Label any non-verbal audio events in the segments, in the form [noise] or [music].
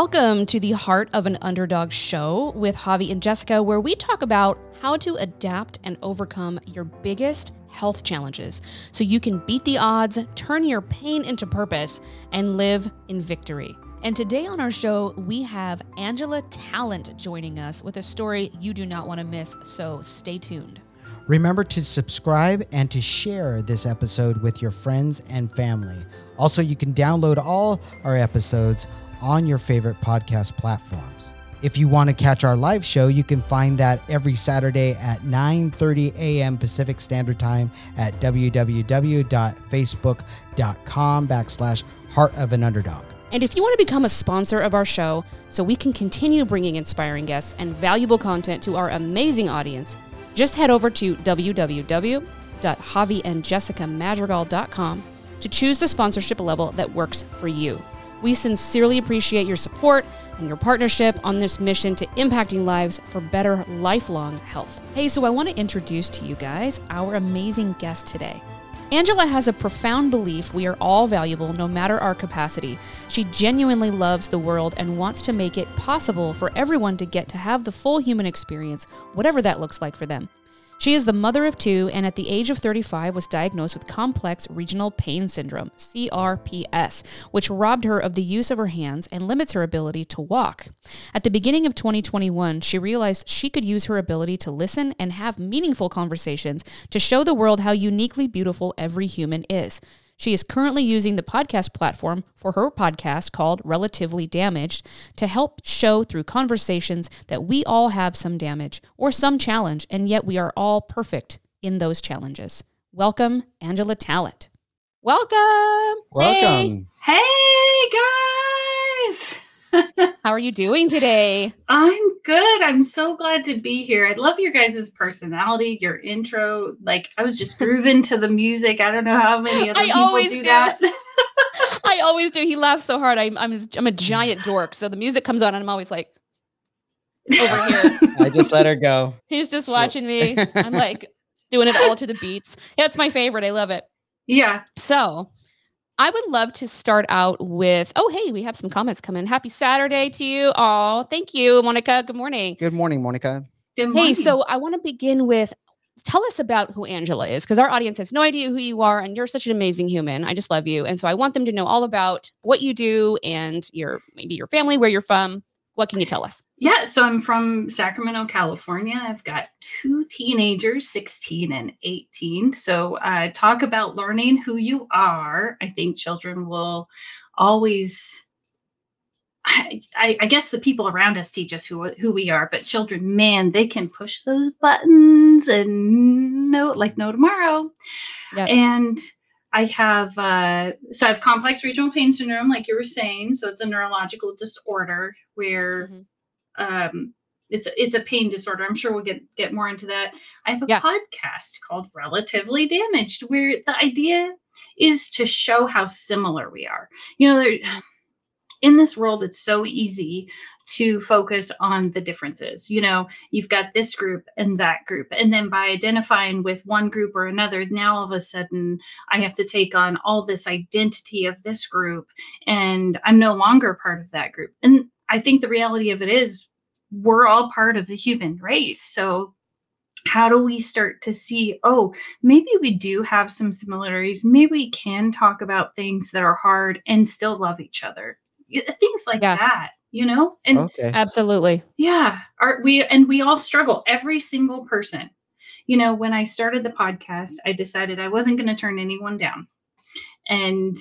Welcome to the Heart of an Underdog show with Javi and Jessica, where we talk about how to adapt and overcome your biggest health challenges so you can beat the odds, turn your pain into purpose, and live in victory. And today on our show, we have Angela Talent joining us with a story you do not want to miss, so stay tuned. Remember to subscribe and to share this episode with your friends and family. Also, you can download all our episodes on your favorite podcast platforms. If you want to catch our live show, you can find that every Saturday at 9:30 a.m. Pacific Standard Time at www.facebook.com backslash Heart of an Underdog. And if you want to become a sponsor of our show so we can continue bringing inspiring guests and valuable content to our amazing audience, just head over to www.javiandjessicamadrigal.com to choose the sponsorship level that works for you. We sincerely appreciate your support and your partnership on this mission to impacting lives for better lifelong health. Hey, so I want to introduce to you guys our amazing guest today. Angela has a profound belief we are all valuable no matter our capacity. She genuinely loves the world and wants to make it possible for everyone to get to have the full human experience, whatever that looks like for them. She is the mother of two and at the age of 35 was diagnosed with complex regional pain syndrome, CRPS, which robbed her of the use of her hands and limits her ability to walk. At the beginning of 2021, she realized she could use her ability to listen and have meaningful conversations to show the world how uniquely beautiful every human is. She is currently using the podcast platform for her podcast called Relatively Damaged to help show through conversations that we all have some damage or some challenge, and yet we are all perfect in those challenges. Welcome, Angela Talent. Welcome. Welcome. Hey, hey guys. [laughs] How are you doing today? I'm good. I'm so glad to be here. I love your guys' personality, your intro. Like I was just [laughs] grooving to the music. I don't know how many other I people always do, do. that. [laughs] I always do. He laughs so hard. I'm I'm, I'm a giant dork. So the music comes on and I'm always like over here. I just let her go. He's just watching me. I'm like doing it all to the beats. Yeah, it's my favorite. I love it. yeah. So I would love to start out with, oh, hey, we have some comments coming. Happy Saturday to you. all. thank you, Monica. Good morning. Good morning, Monica. Good Hey, morning. so I want to begin with tell us about who Angela is because our audience has no idea who you are and you're such an amazing human. I just love you. And so I want them to know all about what you do and your maybe your family, where you're from. What can you tell us? Yeah, so I'm from Sacramento, California. I've got two teenagers, 16 and 18. So, uh, talk about learning who you are. I think children will always. I, I I guess the people around us teach us who who we are, but children, man, they can push those buttons and no, like no tomorrow. Yep. And I have uh, so I have complex regional pain syndrome, like you were saying. So it's a neurological disorder where Mhm. Um, it's it's a pain disorder. I'm sure we'll get get more into that. I have a Yeah. podcast called Relatively Damaged, where the idea is to show how similar we are. You know, there, in this world, it's so easy to focus on the differences. You know, you've got this group and that group, and then by identifying with one group or another, now all of a sudden I have to take on all this identity of this group, and I'm no longer part of that group. And I think the reality of it is we're all part of the human race. So how do we start to see, oh, maybe we do have some similarities. Maybe we can talk about things that are hard and still love each other. Things like Yeah. that, you know? And Okay. Absolutely. yeah, our, we and we all struggle. Every single person. You know, when I started the podcast, I decided I wasn't going to turn anyone down, and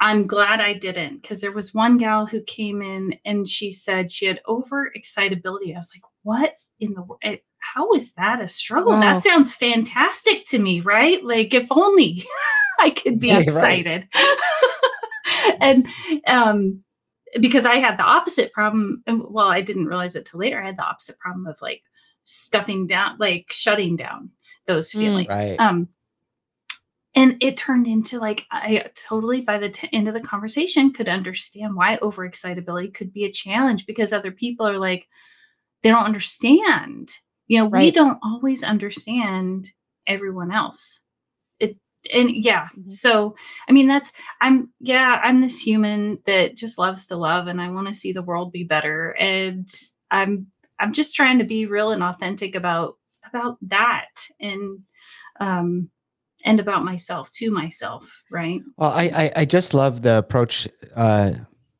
I'm glad I didn't because there was one gal who came in and she said she had overexcitability. I was like, "What in the world? How is that a struggle? Wow. That sounds fantastic to me, right? Like if only [laughs] I could be Yeah, right. excited." [laughs] and um because I had the opposite problem. Well, I didn't realize it till later. I had the opposite problem of like stuffing down, like shutting down those Mm. feelings. Right. Um, and it turned into like I totally by the t- end of the conversation could understand why overexcitability could be a challenge because other people are like they don't understand. You know, we don't always understand everyone else. It and yeah Mhm. so i mean that's i'm yeah i'm this human that just loves to love and i want to see the world be better and i'm i'm just trying to be real and authentic about about that and um and about myself to myself right Well, I, I I just love the approach uh,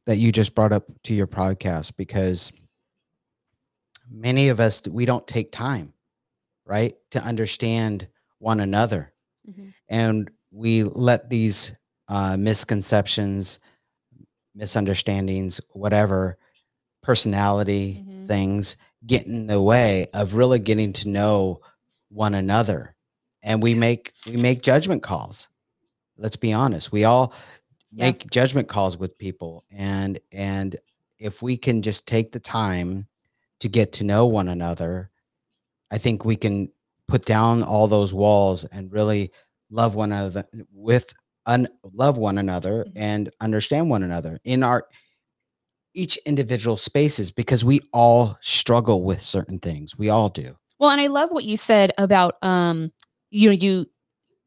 that you just brought up to your podcast because many of us we don't take time, right, to understand one another, Mhm. and we let these uh, misconceptions, misunderstandings, whatever, personality Mhm. things get in the way of really getting to know one another, and we make we make judgment calls let's be honest we all Yeah. make judgment calls with people and and if we can just take the time to get to know one another i think we can put down all those walls and really love one another with un, love one another Mhm. and understand one another in our each individual spaces because we all struggle with certain things we all do Well, and I love what you said about um, you know, you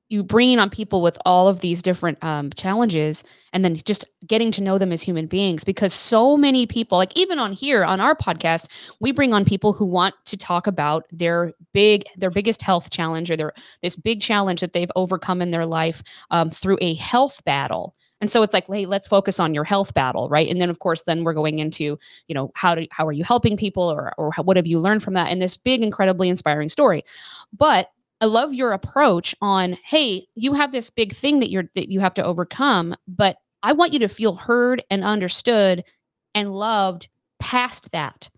you bringing on people with all of these different um, challenges, and then just getting to know them as human beings. Because so many people, like even on here on our podcast, we bring on people who want to talk about their big, their biggest health challenge or their this big challenge that they've overcome in their life um, through a health battle. And so it's like, hey, let's focus on your health battle, right? And then of course, then we're going into you know how do how are you helping people or or what have you learned from that in this big incredibly inspiring story but i love your approach on hey you have this big thing that you're that you have to overcome but i want you to feel heard and understood and loved past that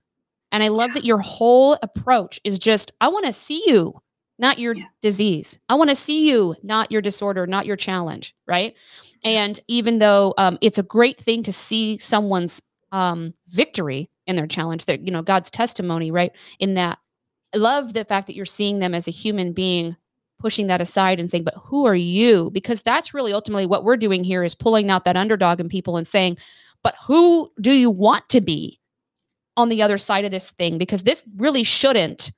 and i love that your whole approach is just i want to see you not your Yeah. disease i want to see you not your disorder not your challenge right and even though um, it's a great thing to see someone's um, victory in their challenge, that you know God's testimony, right? In that, I love the fact that you're seeing them as a human being, pushing that aside and saying, "But who are you?" Because that's really ultimately what we're doing here is pulling out that underdog in people and saying, "But who do you want to be on the other side of this thing?" Because this really shouldn't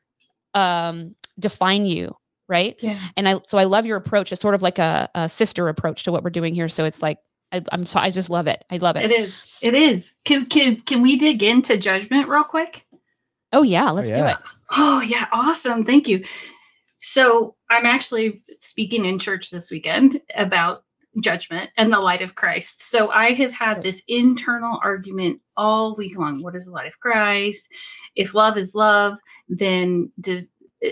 um, define you, right? yeah and I so I love your approach. It's sort of like a, a sister approach to what we're doing here. So it's like I, I'm so I just love it. I love it. it is it is can can can we dig into judgment real quick Oh yeah, let's do yeah. it. Oh, yeah. Awesome. Thank you. So, I'm actually speaking in church this weekend about judgment and the light of Christ. So, I have had this internal argument all week long. What is the light of Christ? If love is love, then does, eh,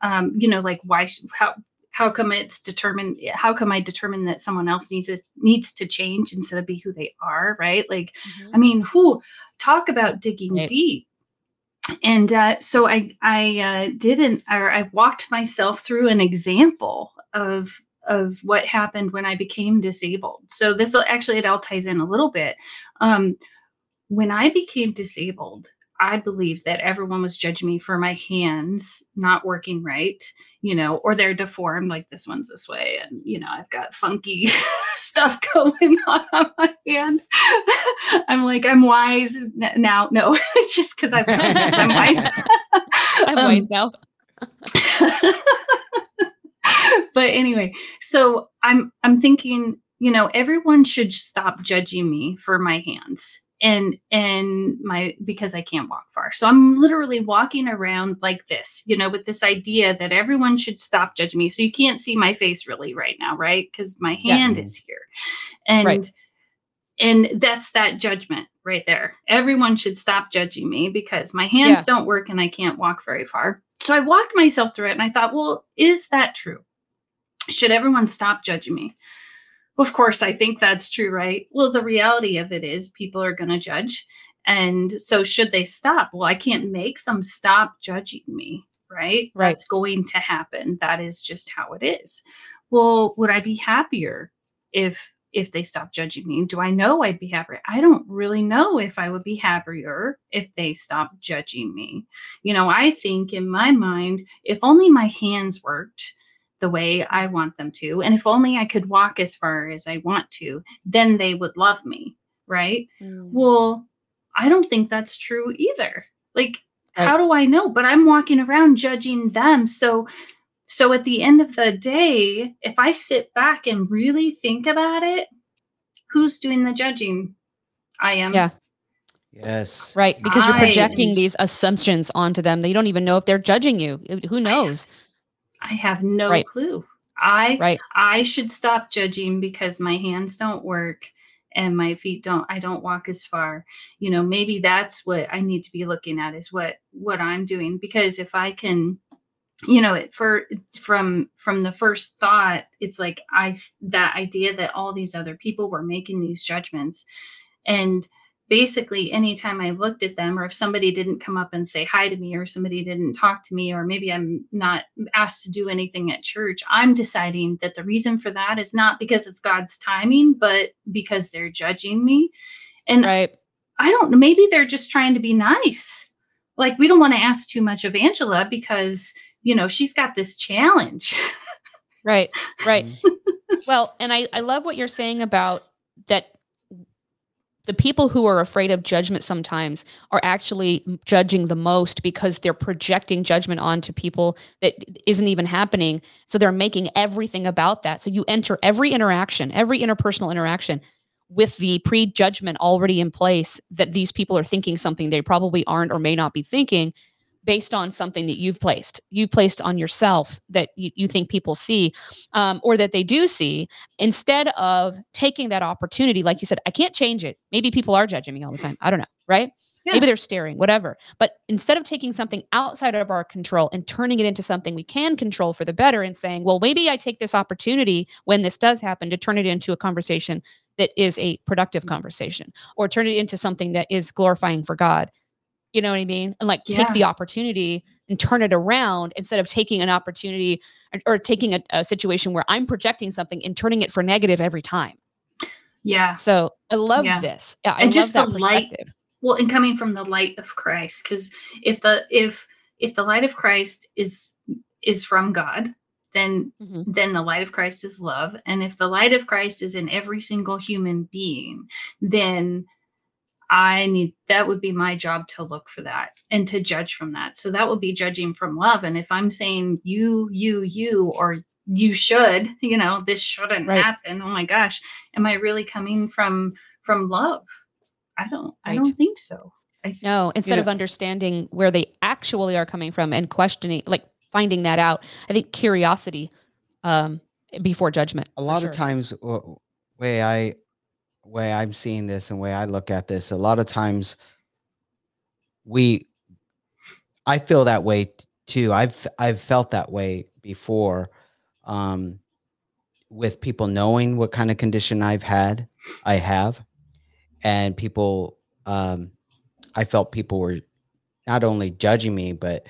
um, you know, like why, how, how come it's determined eh, how come i determine that someone else needs to, needs to change instead of be who they are right like I mm-hmm. mean, who talk about digging Right. deep. And uh, so I I uh, didn't or I walked myself through an example of of what happened when I became disabled. So this actually it all ties in a little bit. Um, when I became disabled, I believe that everyone was judging me for my hands not working right, you know, or they're deformed, like this one's this way, and you know, I've got funky [laughs] stuff [laughs] going on on my hand. [laughs] I'm like, I'm wise now. No, it's just because I'm, I'm wise. I'm Um, wise now. but anyway, so I'm I'm thinking, you know, everyone should stop judging me for my hands and and my because I can't walk far. So I'm literally walking around like this, you know, with this idea that everyone should stop judging me. So you can't see my face really right now, right? Because my hand Mhm. is here. And Right. and that's that judgment right there. Everyone should stop judging me because my hands Yeah. don't work and I can't walk very far. So I walked myself through it and I thought, well, is that true? Should everyone stop judging me? Of course, I think that's true, right? Well, the reality of it is people are going to judge. And so, should they stop? Well, I can't make them stop judging me, right? Right. That's going to happen. That is just how it is. Well, would I be happier if if they stopped judging me? Do I know I'd be happier? I don't really know if I would be happier if they stopped judging me. You know, I think in my mind, if only my hands worked the way I want them to, and if only I could walk as far as I want to, then they would love me, right? Mm. Well, I don't think that's true either. Like, Right. how do I know? But I'm walking around judging them. So, So at the end of the day, if I sit back and really think about it, who's doing the judging? I am. Yeah. Yes. Right. Because you're I- projecting these assumptions onto them. That you don't even know if they're judging you. Who knows? I have no Right. clue. I Right. I should stop judging because my hands don't work and my feet don't I don't walk as far. You know, maybe that's what I need to be looking at is what what I'm doing because if I can you know, it for from from the first thought, it's like I that idea that all these other people were making these judgments and basically anytime i looked at them or if somebody didn't come up and say hi to me or somebody didn't talk to me or maybe i'm not asked to do anything at church i'm deciding that the reason for that is not because it's god's timing but because they're judging me and Right. i don't know maybe they're just trying to be nice like we don't want to ask too much of angela because you know she's got this challenge [laughs] Right. Right. Mhm. Well, and I, I love what you're saying about that the people who are afraid of judgment sometimes are actually judging the most because they're projecting judgment onto people that isn't even happening. So they're making everything about that. So you enter every interaction, every interpersonal interaction with the prejudgment already in place that these people are thinking something they probably aren't or may not be thinking based on something that you've placed you've placed on yourself that you, you think people see um, or that they do see instead of taking that opportunity like you said i can't change it. Maybe people are judging me all the time. I don't know right? Yeah. maybe they're staring whatever. But instead of taking something outside of our control and turning it into something we can control for the better and saying well maybe i take this opportunity when this does happen to turn it into a conversation that is a productive conversation or turn it into something that is glorifying for god you know what i mean and like take Yeah. the opportunity and turn it around instead of taking an opportunity or, or taking a, a situation where i'm projecting something and turning it for negative every time yeah so i love Yeah. this yeah, i And just the light- well and coming from the light of christ because if the if if the light of christ is is from god then Mhm. then the light of christ is love and if the light of christ is in every single human being then i need that would be my job to look for that and to judge from that. So that would be judging from love. And if i'm saying you you you or you should you know this shouldn't Right. happen. Oh my gosh. Am i really coming from from love? I don't i don't think so. I, no instead know- of understanding where they actually are coming from and questioning like finding that out i think curiosity um before judgment a lot sure. of times way i way i'm seeing this and way i look at this a lot of times we i feel that way too. I've i've felt that way before um with people knowing what kind of condition i've had i have and people um i felt people were not only judging me but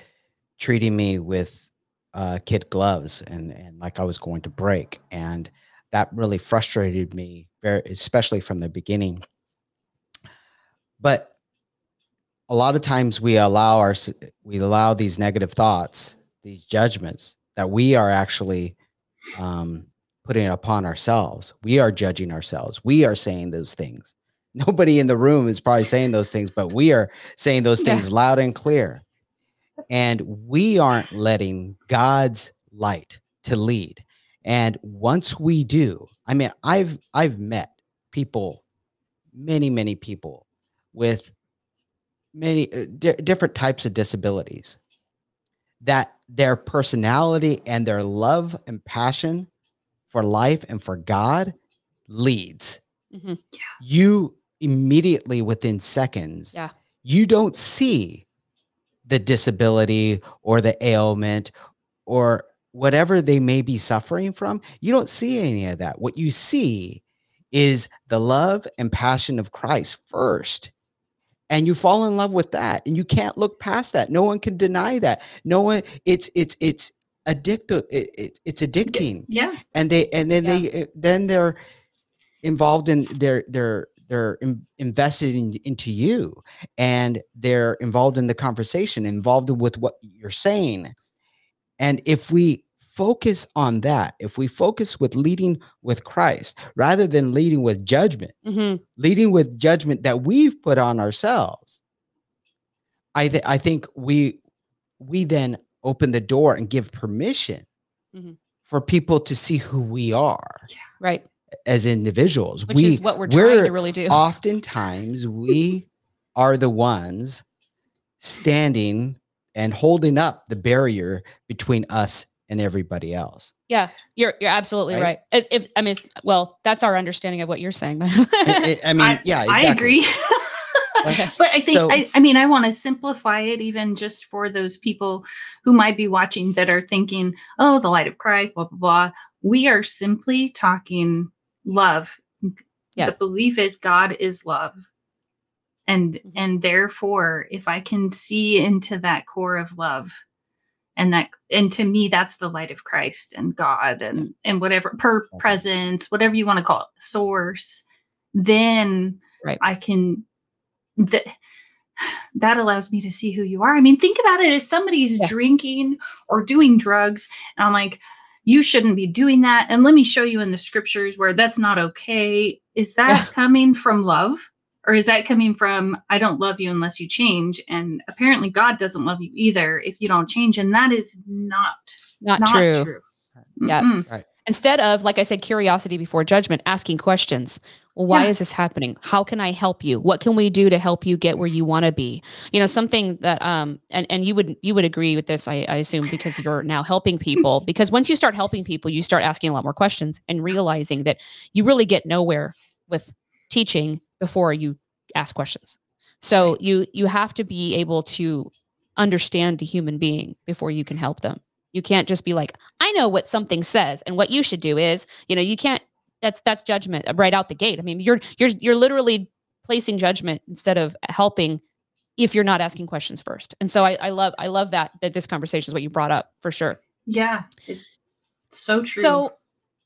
treating me with uh, kid gloves and and like I was going to break, and that really frustrated me very, especially from the beginning. But a lot of times we allow our we allow these negative thoughts, these judgments that we are actually um, putting upon ourselves. We are judging ourselves. We are saying those things. [laughs] Nobody in the room is probably saying those things, but we are saying those Yeah. things loud and clear and we aren't letting God's light to lead. And once we do, I mean, I've I've met people, many many people with many uh, di- different types of disabilities that their personality and their love and passion for life and for God leads. Mhm. You immediately within seconds, Yeah. you don't see the disability or the ailment or whatever they may be suffering from. You don't see any of that. What you see is the love and passion of Christ first. And you fall in love with that. And you can't look past that. No one can deny that. No one, it's it's it's addictive. It, it, it's addicting yeah and they and then Yeah. they then they're involved in they're they're they're in, invested in, into you and they're involved in the conversation involved with what you're saying and if we focus on that if we focus with leading with christ rather than leading with judgment Mhm. leading with judgment that we've put on ourselves i th- i think we we then open the door and give permission Mhm. for people to see who we are Right. as individuals. Which we is what we're trying to really do. [laughs] oftentimes we are the ones standing and holding up the barrier between us and everybody else. Yeah, you're you're absolutely Right? right. If, if I mean, well, that's our understanding of what you're saying. But I, I- I [laughs] mean, yeah, exactly. I agree. Okay. [laughs] but [laughs] I think So- I, I mean I want to simplify it even just for those people who might be watching that are thinking, oh, the light of Christ, blah blah blah. We are simply talking love. Yeah. The belief is God is love. And Mhm. and therefore, if I can see into that core of love, and that and to me that's the light of Christ and God and and whatever per Okay. presence, whatever you want to call it, source, then Right. I can that that allows me to see who you are. I mean, think about it. If somebody's Yeah. drinking or doing drugs, and I'm like, you shouldn't be doing that. And let me show you in the scriptures where that's not okay. Is that Yeah. coming from love? Or is that coming from, I don't love you unless you change? And apparently, God doesn't love you either if you don't change. And that is not, not, not true. true. Yeah. Mm-mm. Instead of, like I said, curiosity before judgment, asking questions. Well, why Yeah. is this happening? How can I help you? What can we do to help you get where you want to be? You know, something that um and and you would you would agree with this, I, I assume, because you're now helping people. [laughs] Because once you start helping people, you start asking a lot more questions and realizing that you really get nowhere with teaching before you ask questions. So you you have to be able to understand the human being before you can help them. You can't just be like, I know what something says and what you should do is, you know, you can't that's that's judgment right out the gate. I mean, you're you're you're literally placing judgment instead of helping if you're not asking questions first. And so I, I love I love that that this conversation is what you brought up for sure. Yeah. It's so true. So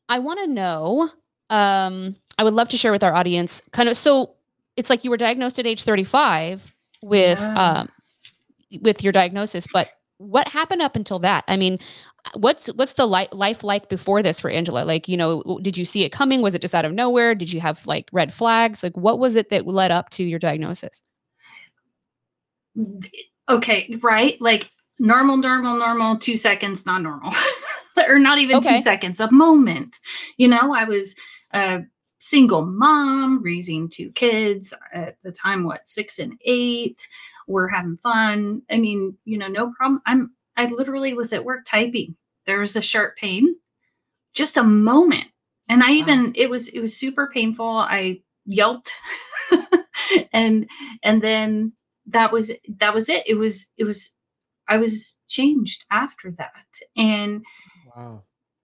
I want to know, um, I would love to share with our audience kind of so it's like you were diagnosed at age 35 with Yeah. um with your diagnosis, but what happened up until that? I mean, what's what's the li- life like before this for Angela? Like, you know, did you see it coming? Was it just out of nowhere? Did you have like red flags? Like, what was it that led up to your diagnosis? okay, right? Like normal, normal, normal, two seconds, not normal, [laughs] or not even Okay. two seconds, a moment. You know, I was a single mom raising two kids at the time, what, six and eight. We're having fun. I mean, you know, no problem. I'm, I literally was at work typing. There was a sharp pain, just a moment. And I even, it was, it was super painful. I yelped [laughs] and, and then that was that was it it was it was i was changed after that and Wow.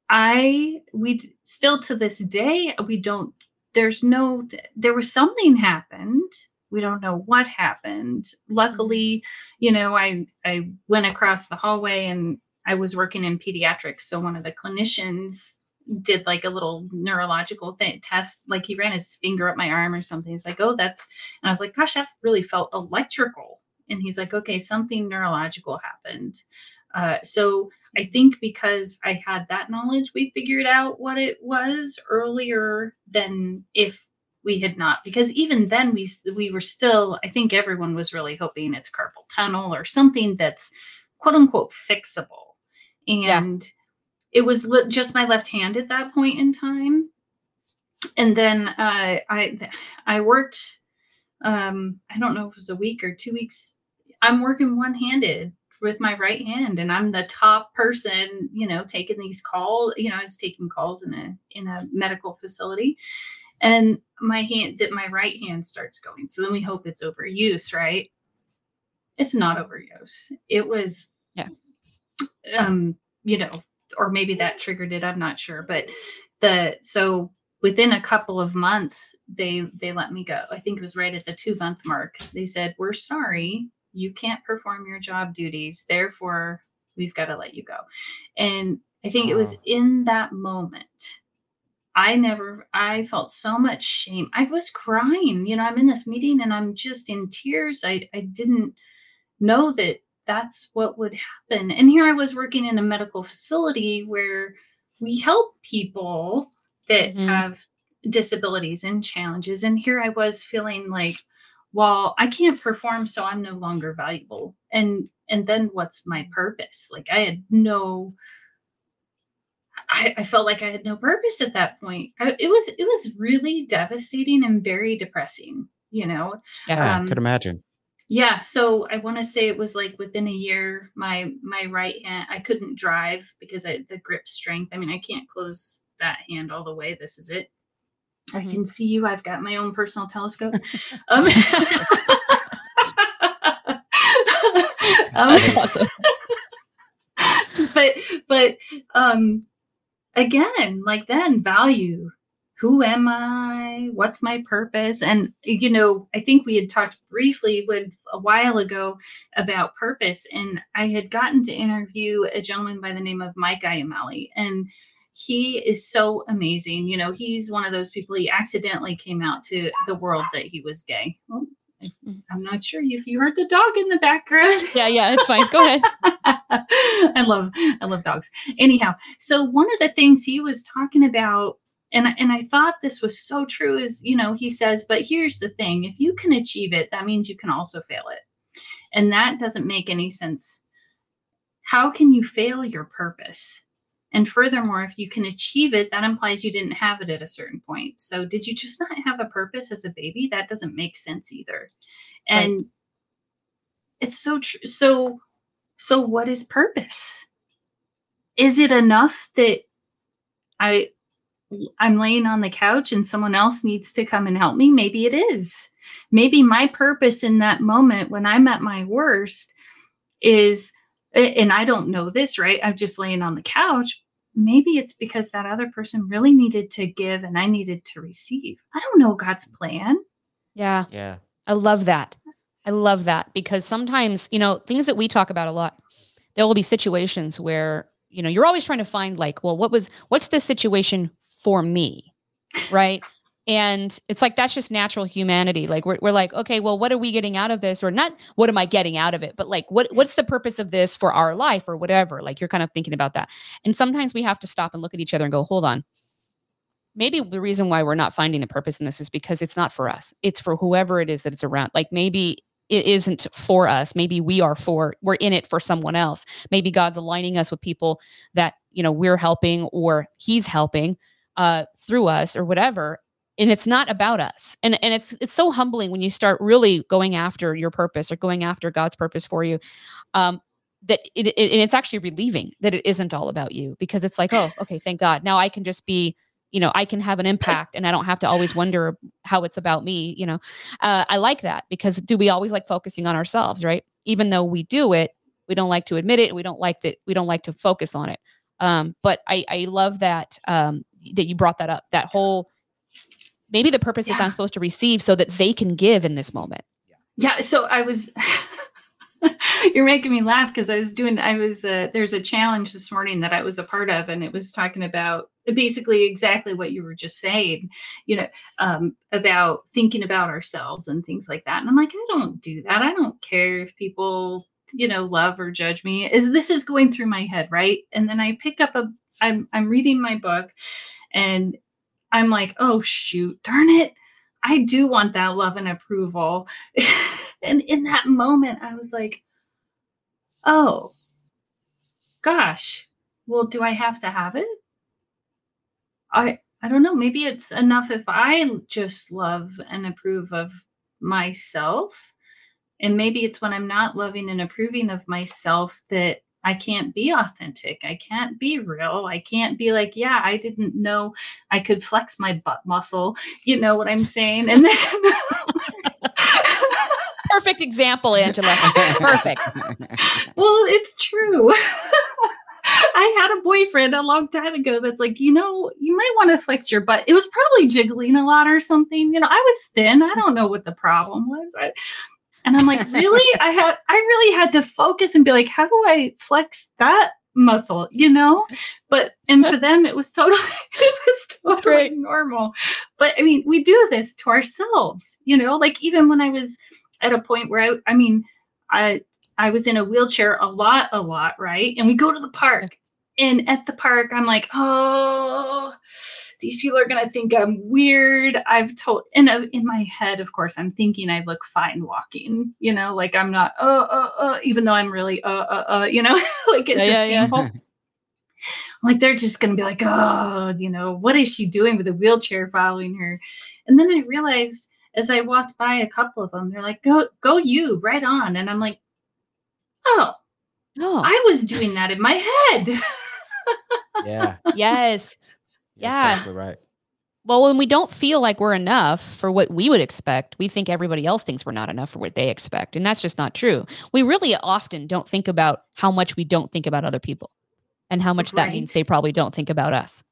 i we still to this day we don't there's no there was something happened. We don't know what happened. Luckily mm-hmm. you know i i went across the hallway and i was working in pediatrics so one of the clinicians did like a little neurological thing test like he ran his finger up my arm or something. He's like oh that's and i was like gosh that really felt electrical. And he's like okay something neurological happened uh, so i think because i had that knowledge we figured out what it was earlier than if we had not because even then we we were still i think everyone was really hoping it's carpal tunnel or something that's quote unquote fixable Yeah. and it was li- just my left hand at that point in time and then uh, i i worked um i don't know if it was a week or two weeks i'm working one-handed with my right hand and i'm the top person you know taking these calls you know i was taking calls in a in a medical facility and my hand that my right hand starts going. So then we hope it's overuse right? It's not overuse it was Yeah. um you know or maybe that triggered it i'm not sure but the so within a couple of months they they let me go. I think it was right at the two month mark. They said we're sorry you can't perform your job duties therefore we've got to let you go. And i think it was in that moment i never i felt so much shame. I was crying you know i'm in this meeting and i'm just in tears. I i didn't know that that's what would happen. And here i was working in a medical facility where we help people that Mhm. have disabilities and challenges. And here i was feeling like well i can't perform so i'm no longer valuable and and then what's my purpose like i had no I, I, felt like I had no purpose at that point. I, it was it was really devastating and very depressing. You know. Yeah, um, I could imagine. Yeah, so I want to say it was like within a year, my my right hand I couldn't drive because I the grip strength. I mean, I can't close that hand all the way. This is it. Mm-hmm. I can see you. I've got my own personal telescope. [laughs] um, [laughs] um, awesome. but but um again like then value who am i what's my purpose and you know i think we had talked briefly with a while ago about purpose and i had gotten to interview a gentleman by the name of mike Iamele, and he is so amazing you know he's one of those people he accidentally came out to the world that he was gay well, Mm. I'm not sure if you heard the dog in the background. [laughs] Yeah, yeah, it's fine. Go ahead. [laughs] I love I love dogs. Anyhow, so one of the things he was talking about and and I thought this was so true is, you know, he says, but here's the thing, if you can achieve it, that means you can also fail it. And that doesn't make any sense. How can you fail your purpose? And furthermore, if you can achieve it, that implies you didn't have it at a certain point. So, did you just not have a purpose as a baby? That doesn't make sense either. And right. it's so true. So, so what is purpose? Is it enough that I I'm laying on the couch and someone else needs to come and help me? Maybe it is. Maybe my purpose in that moment when I'm at my worst is and I don't know this, right? I'm just laying on the couch, maybe it's because that other person really needed to give and I needed to receive. I don't know God's plan. Yeah. Yeah. I love that. I love that because sometimes, you know, things that we talk about a lot, there will be situations where, you know, you're always trying to find like, well, what was, what's the situation for me? Right. And it's like that's just natural humanity. Like we're, we're like, okay, well, what are we getting out of this? Or not what am I getting out of it? But like what what's the purpose of this for our life or whatever? Like you're kind of thinking about that. And sometimes we have to stop and look at each other and go, hold on. Maybe the reason why we're not finding the purpose in this is because it's not for us. It's for whoever it is that it's around. Like maybe it isn't for us. Maybe we are for we're in it for someone else. Maybe God's aligning us with people that, you know, we're helping or he's helping uh through us or whatever and it's not about us and and it's it's so humbling when you start really going after your purpose or going after god's purpose for you um that it, it and it's actually relieving that it isn't all about you because it's like oh [laughs] okay thank god now i can just be you know i can have an impact and i don't have to always [laughs] wonder how it's about me you know? Uh, i like that because do we always like focusing on ourselves right? Even though we do it we don't like to admit it we don't like that we don't like to focus on it. Um, but i i love that um, that you brought that up that whole maybe the purpose yeah. is I'm supposed to receive so that they can give in this moment. Yeah. So I was, [laughs] you're making me laugh because I was doing, I was, uh, there's a challenge this morning that I was a part of, and it was talking about basically exactly what you were just saying, you know, um, about thinking about ourselves and things like that. And I'm like, I don't do that. I don't care if people, you know, love or judge me. Is this is going through my head, right? And then I pick up a, I'm, I'm reading my book and I'm like, oh, shoot, darn it. I do want that love and approval. [laughs] and in that moment, I was like, oh, gosh, well, do I have to have it? I, I don't know. Maybe it's enough if I just love and approve of myself. And maybe it's when I'm not loving and approving of myself that I can't be authentic. I can't be real. I can't be like, yeah, I didn't know I could flex my butt muscle. You know what I'm saying? And then [laughs] perfect example, Angela. Perfect. [laughs] well, it's true. [laughs] I had a boyfriend a long time ago that's like, you know, you might want to flex your butt. It was probably jiggling a lot or something. You know, I was thin. I don't know what the problem was. I, and I'm like, [laughs] really? I had I really had to focus and be like, how do I flex that muscle, you know? But and for them it was totally [laughs] it was totally normal. But I mean, we do this to ourselves, you know, like even when I was at a point where I I mean, I I was in a wheelchair a lot, a lot, right? And we go to the park and at the park i'm like oh these people are going to think i'm weird i've told in a, in my head of course i'm thinking i look fine walking you know like i'm not uh uh, uh even though i'm really uh uh, uh you know [laughs] like it's yeah, just yeah, painful [laughs] yeah. like they're just going to be like, oh, you know, what is she doing with a wheelchair following her? And then I realized as I walked by a couple of them, they're like, go, go you right on. And I'm like, oh, Oh, I was doing that in my head. [laughs] Yeah. yes. Yeah. That's exactly right. Well, when we don't feel like we're enough for what we would expect, we think everybody else thinks we're not enough for what they expect. And that's just not true. We really often don't think about how much we don't think about other people and how much that means they probably don't think about us.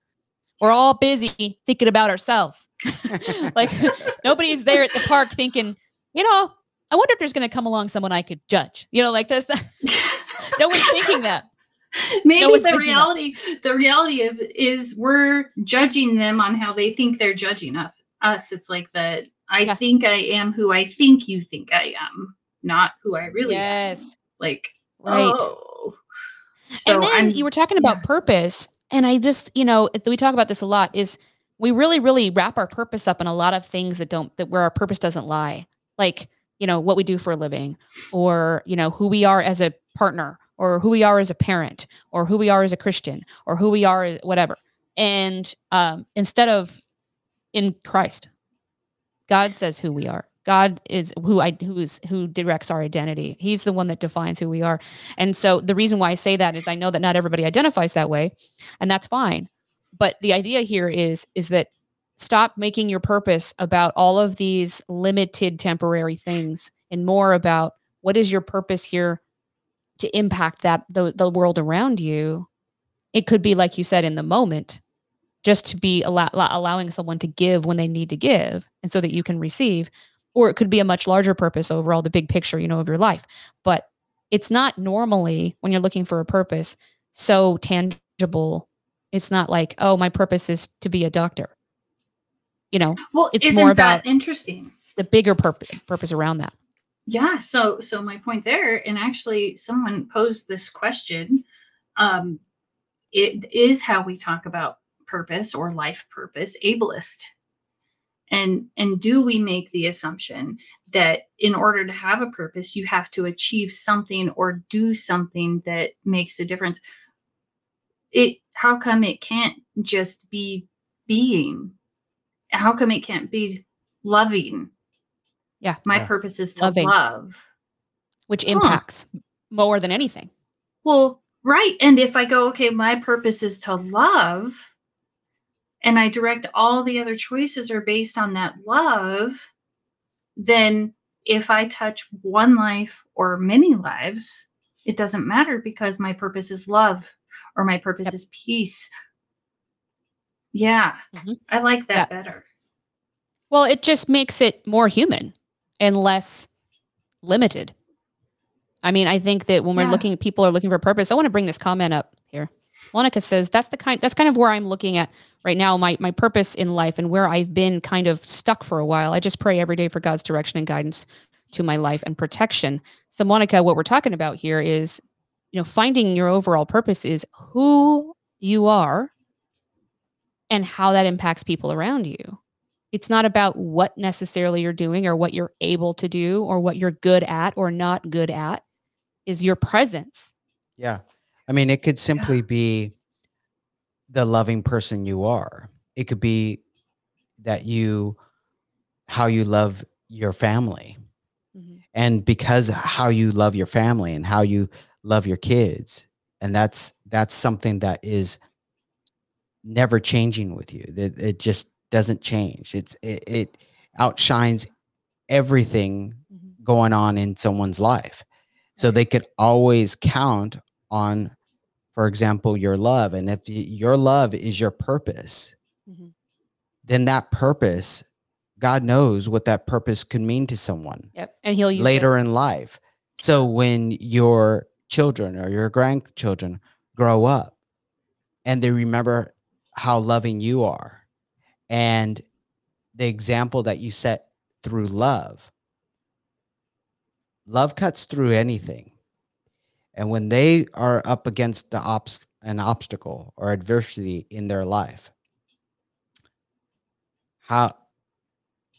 We're all busy thinking about ourselves. [laughs] like [laughs] nobody's there at the park thinking, you know, I wonder if there's going to come along someone I could judge. You know, like this. [laughs] no one's thinking that. [laughs] Maybe one's the reality, the reality of is we're judging them on how they think they're judging of us. It's like the I Yeah. think I am who I think you think I am, not who I really am. yes. Like Right. oh. So and then I'm you were talking about yeah. purpose and i just you know we talk about this a lot is we really really wrap our purpose up in a lot of things that don't that where our purpose doesn't lie like you know what we do for a living or you know who we are as a partner or who we are as a parent or who we are as a christian or who we are whatever. And um instead of in christ god says who we are. God is who i who is who directs our identity. He's the one that defines who we are. And so the reason why I say that is I know that not everybody identifies that way, and that's fine. But the idea here is is that stop making your purpose about all of these limited temporary things and more about what is your purpose here to impact that the, the world around you. It could be like you said in the moment, just to be allow, allow- allowing someone to give when they need to give and so that you can receive or it could be a much larger purpose overall the big picture you know of your life but it's not normally when you're looking for a purpose so tangible it's not like oh my purpose is to be a doctor you know well, it's isn't more that about- interesting? the bigger purpose purpose around that Yeah. So so my point there, and actually someone posed this question. Um, it is how we talk about purpose or life purpose, ableist. And and do we make the assumption that in order to have a purpose, you have to achieve something or do something that makes a difference? It how come it can't just be being? How come it can't be loving? Yeah. My Yeah. purpose is to Loving. love. which Huh. impacts more than anything Well, right. And if I go, okay, my purpose is to love, and I direct all the other choices are based on that love, then if I touch one life or many lives, it doesn't matter because my purpose is love or my purpose Yep. is peace. Yeah, Mhm. I like that Yeah. better. well it just makes it more human and less limited. I mean i think that when we're Yeah. looking people are looking for purpose. I want to bring this comment up here. Monica says that's the kind that's kind of where i'm looking at right now my my purpose in life and where i've been kind of stuck for a while. I just pray every day for god's direction and guidance to my life and protection. So monica what we're talking about here is you know finding your overall purpose is who you are and how that impacts people around you it's not about what necessarily you're doing or what you're able to do or what you're good at or not good at is your presence Yeah. I mean, it could simply be the loving person you are. It could be that you, how you love your family. Mm-hmm. And because how you love your family and how you love your kids. And that's, that's something that is never changing with you. That it just doesn't change. It's, it, it outshines everything Mhm. going on in someone's life. So they could always count on, for example, your love. And if your love is your purpose, Mhm. then that purpose, God knows what that purpose could mean to someone Yep. And he'll use it. later in life. So when your children or your grandchildren grow up and they remember how loving you are and the example that you set through love, love cuts through anything. And when they are up against the obst- an obstacle or adversity in their life, how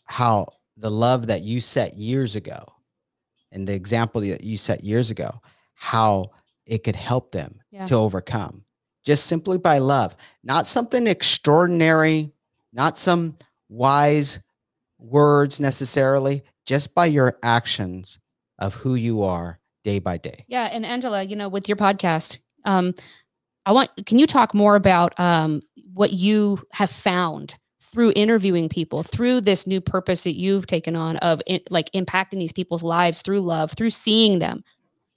how the love that you set years ago and the example that you set years ago, how it could help them Yeah. to overcome. just simply by love, not something extraordinary, not some wise words necessarily, just by your actions of who you are day by day. Yeah, and Angela, you know, with your podcast, um, I want can you talk more about um, what you have found through interviewing people, through this new purpose that you've taken on of in, like impacting these people's lives through love, through seeing them,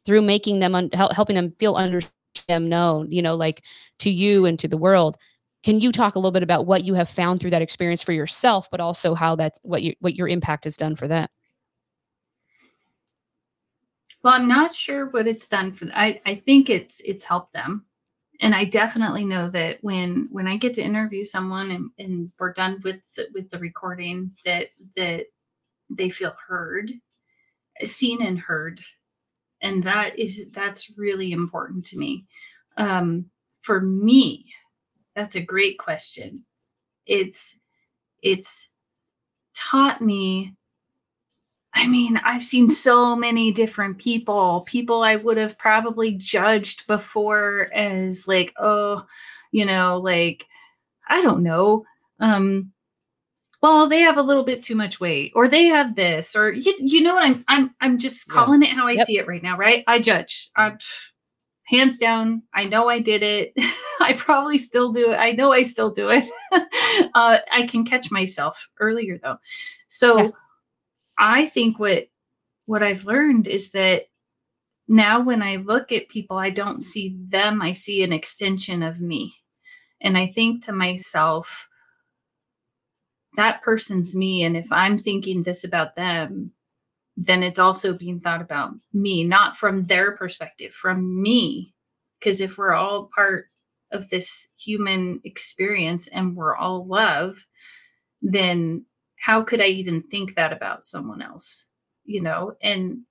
through making them un- helping them feel under them known, you know, like to you and to the world. Can you talk a little bit about what you have found through that experience for yourself, but also how that's what you what your impact has done for them? Well, I'm not sure what it's done for. I I think it's it's helped them, and I definitely know that when when I get to interview someone and, and we're done with the, with the recording, that that they feel heard, seen and heard, and that is that's really important to me. Um, for me, that's a great question. It's it's taught me I mean, I've seen so many different people, people I would have probably judged before as like, oh, you know, like, I don't know. Um, well, they have a little bit too much weight, or they have this, or you, you know what I'm I'm I'm just calling yeah. it how I yep. see it right now, right? I judge. I'm hands down. I know I did it. [laughs] I probably still do it. I know I still do it. [laughs] uh, I can catch myself earlier though. So yeah I think what what I've learned is that now when I look at people, I don't see them, I see an extension of me. And I think to myself, that person's me. And if I'm thinking this about them, then it's also being thought about me, not from their perspective, from me. Because if we're all part of this human experience and we're all love, then how could i even think that about someone else you know? And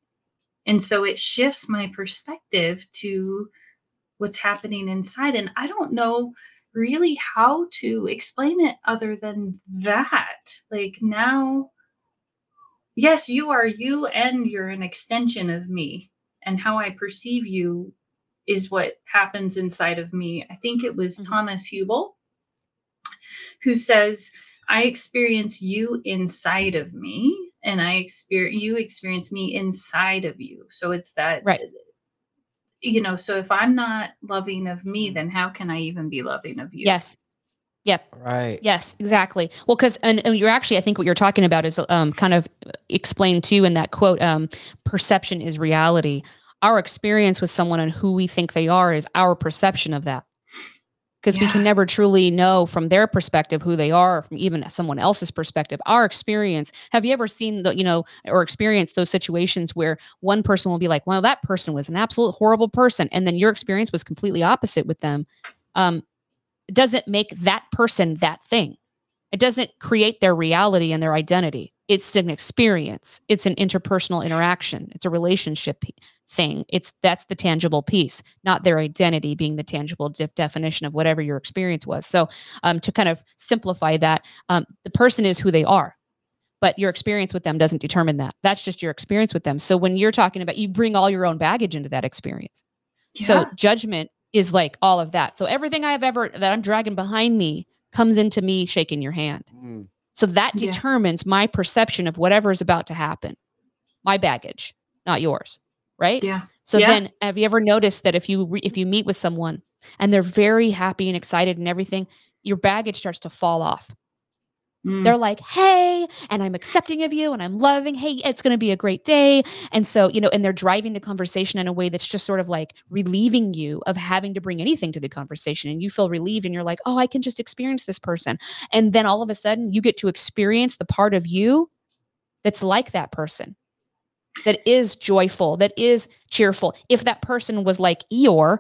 and so it shifts my perspective to what's happening inside. And i don't know really how to explain it other than that. Like now yes you are you and you're an extension of me and how i perceive you is what happens inside of me i think it was mm-hmm. thomas Hübl who says I experience you inside of me and I experience you experience me inside of you. So it's that right. You know, so if I'm not loving of me, then how can I even be loving of you? Yes. Yep. Right. Yes, exactly. Well, because and, and, you're actually, I think what you're talking about is um, kind of explained too in that quote. Um, perception is reality. Our experience with someone and who we think they are is our perception of that because yeah. we can never truly know from their perspective who they are from even someone else's perspective our experience have you ever seen the you know or experienced those situations where one person will be like well that person was an absolute horrible person and then your experience was completely opposite with them um doesn't make that person that thing. It doesn't create their reality and their identity. It's an experience. It's an interpersonal interaction. It's a relationship thing. It's that's the tangible piece not their identity being the tangible de- definition of whatever your experience was. So um, to kind of simplify that um, the person is who they are but your experience with them doesn't determine that. That's just your experience with them. So when you're talking about you bring all your own baggage into that experience. Yeah. so judgment is like all of that so everything i've ever that i'm dragging behind me comes into me shaking your hand mm. So that yeah. determines my perception of whatever is about to happen. My baggage, not yours, right? Yeah. So yeah. then have you ever noticed that if you re- if you meet with someone and they're very happy and excited and everything, your baggage starts to fall off. Mm. They're like, hey, and I'm accepting of you and I'm loving, hey, it's going to be a great day. And so, you know, and they're driving the conversation in a way that's just sort of like relieving you of having to bring anything to the conversation. And you feel relieved and you're like, oh, I can just experience this person. And then all of a sudden you get to experience the part of you that's like that person, that is joyful, that is cheerful. If that person was like Eeyore,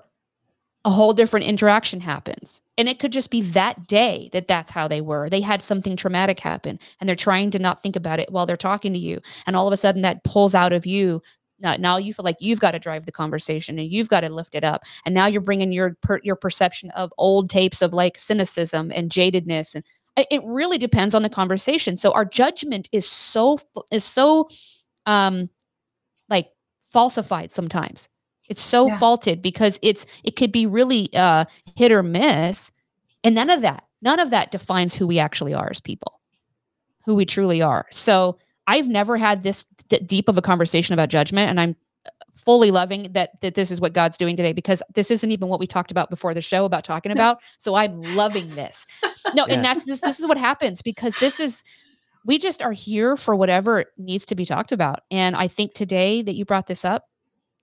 a whole different interaction happens. And it could just be that day that that's how they were. They had something traumatic happen and they're trying to not think about it while they're talking to you. And all of a sudden that pulls out of you. Now, now you feel like you've got to drive the conversation and you've got to lift it up. And now you're bringing your per, your perception of old tapes of like cynicism and jadedness and it really depends on the conversation. So our judgment is so is so um like falsified sometimes It's so Yeah. faulted because it's it could be really uh hit or miss and none of that none of that defines who we actually are as people. Who we truly are. So I've never had this d- deep of a conversation about judgment and I'm fully loving that that this is what God's doing today because this isn't even what we talked about before the show about talking about. So I'm loving this. No, Yeah. and that's this this is what happens because this is we just are here for whatever needs to be talked about. And I think today that you brought this up,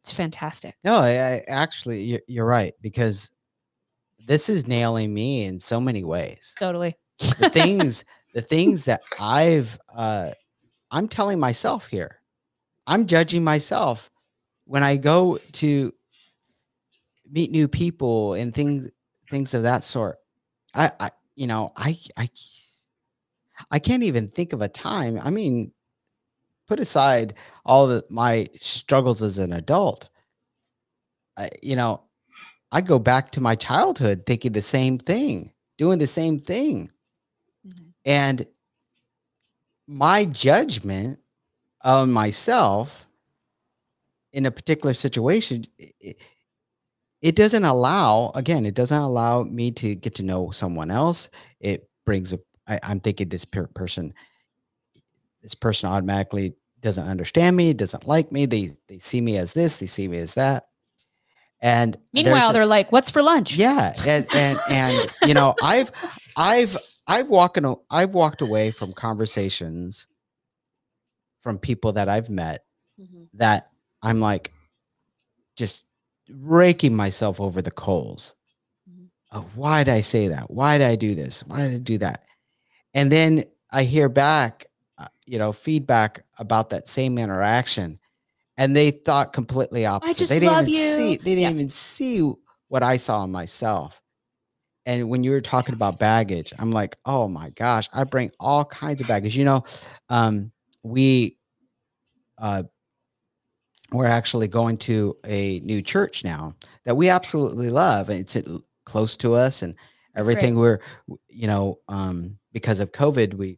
it's fantastic. No, I, I actually you're, you're right because this is nailing me in so many ways. Totally. The [laughs] things, the things that I've, uh, I'm telling myself here, I'm judging myself when I go to meet new people and things, things of that sort. I, I, you know, I, I, I can't even think of a time. I mean, put aside all the my struggles as an adult. I, you know, I go back to my childhood thinking the same thing, doing the same thing. Mhm. And my judgment of myself in a particular situation, i- i- it doesn't allow, again, it doesn't allow me to get to know someone else. It brings up, I, I'm thinking this per- person, this person automatically doesn't understand me, doesn't like me. They, they see me as this, they see me as that. And Meanwhile, they're like, "What's for lunch?" yeah and and and you know [laughs] i've i've i've walked i've walked away from conversations from people that i've met Mhm. that i'm like just raking myself over the coals Mhm. of why did i say that why did i do this why did i do that and then i hear back you know feedback about that same interaction and they thought completely opposite. I just they didn't love even see you. they didn't Yeah. even see what i saw in myself. And when you were talking about baggage i'm like oh my gosh i bring all kinds of baggage. You know um we uh we're actually going to a new church now that we absolutely love and it's uh, close to us and everything. We're you know um because of covid we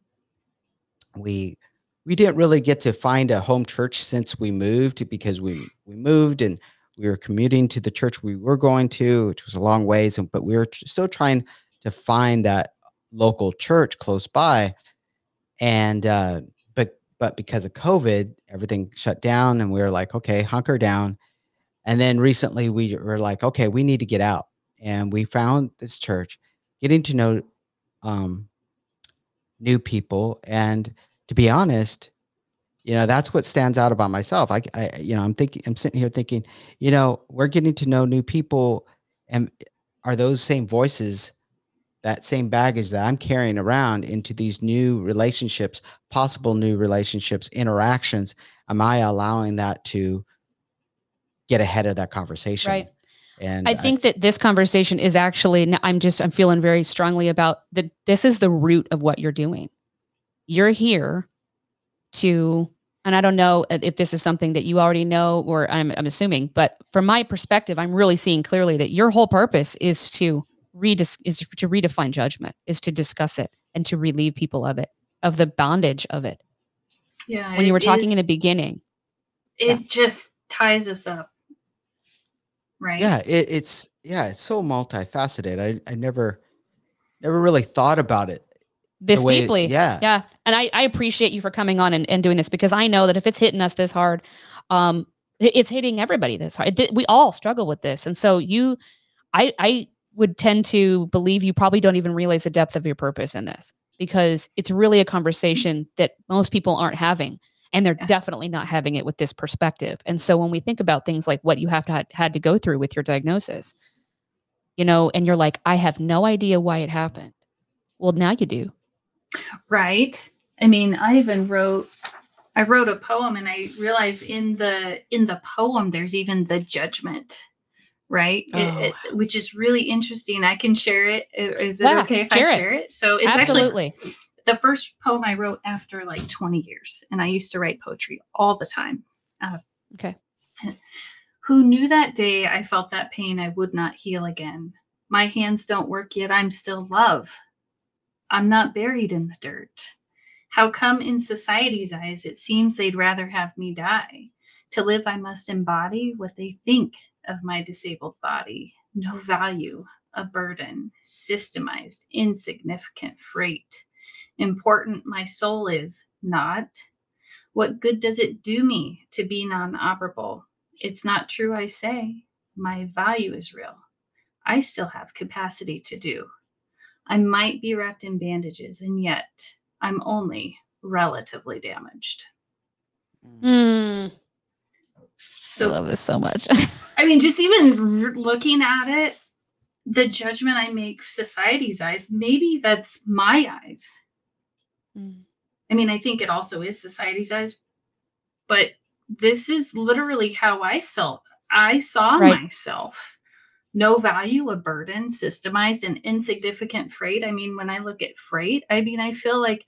we we didn't really get to find a home church since we moved because we we moved and we were commuting to the church we were going to which was a long ways and but we were still trying to find that local church close by. And uh but but because of covid everything shut down and we were like okay hunker down. And then recently we were like okay we need to get out. And we found this church getting to know um new people. And to be honest you know that's what stands out about myself. I, I you know i'm thinking i'm sitting here thinking you know we're getting to know new people. And are those same voices that same baggage that i'm carrying around into these new relationships possible new relationships interactions am i allowing that to get ahead of that conversation? Right. And I think that this conversation is actually, I'm just, I'm feeling very strongly about that. This is the root of what you're doing. You're here to, and I don't know if this is something that you already know or I'm, I'm assuming, but from my perspective, I'm really seeing clearly that your whole purpose is to redis- is to redefine judgment, is to discuss it and to relieve people of it, of the bondage of it. Yeah. When you were talking in the beginning, it just ties us up. Right. yeah it, it's yeah it's so multifaceted i i never never really thought about it this way- deeply. yeah Yeah. And I, I appreciate you for coming on and, and doing this because I know that if it's hitting us this hard, um, it's hitting everybody this hard. It We all struggle with this. And so you, I, I would tend to believe you probably don't even realize the depth of your purpose in this because it's really a conversation that most people aren't having. And they're Yeah. definitely not having it with this perspective. And so when we think about things like what you have to had, had to go through with your diagnosis, you know, and you're like, I have no idea why it happened. Well, now you do. right i mean i even wrote i wrote a poem and i realized in the in the poem there's even the judgment right Oh. it- which is really interesting i can share it. Is it Yeah, okay if share i share it so it's actually Absolutely. The first poem i wrote after like 20 years and i used to write poetry all the time Uh, Okay. [laughs] who knew that day I felt that pain I would not heal again. My hands don't work yet, I'm still love. I'm not buried in the dirt. How come in society's eyes it seems they'd rather have me die? To live, I must embody what they think of my disabled body, no value, a burden, systemized, insignificant freight. Important my soul is not. What good does it do me to be non operable? It's not true, I say. My value is real. I still have capacity to do. I might be wrapped in bandages, and yet I'm only relatively damaged. Mm. So, I love this so much. [laughs] I mean, just even r- looking at it, the judgment I make society's eyes, maybe that's my eyes. Mm. I mean, I think it also is society's eyes, but this is literally how I saw I saw Right. myself. No value, a burden, systemized and insignificant freight. I mean, when I look at freight, I mean, I feel like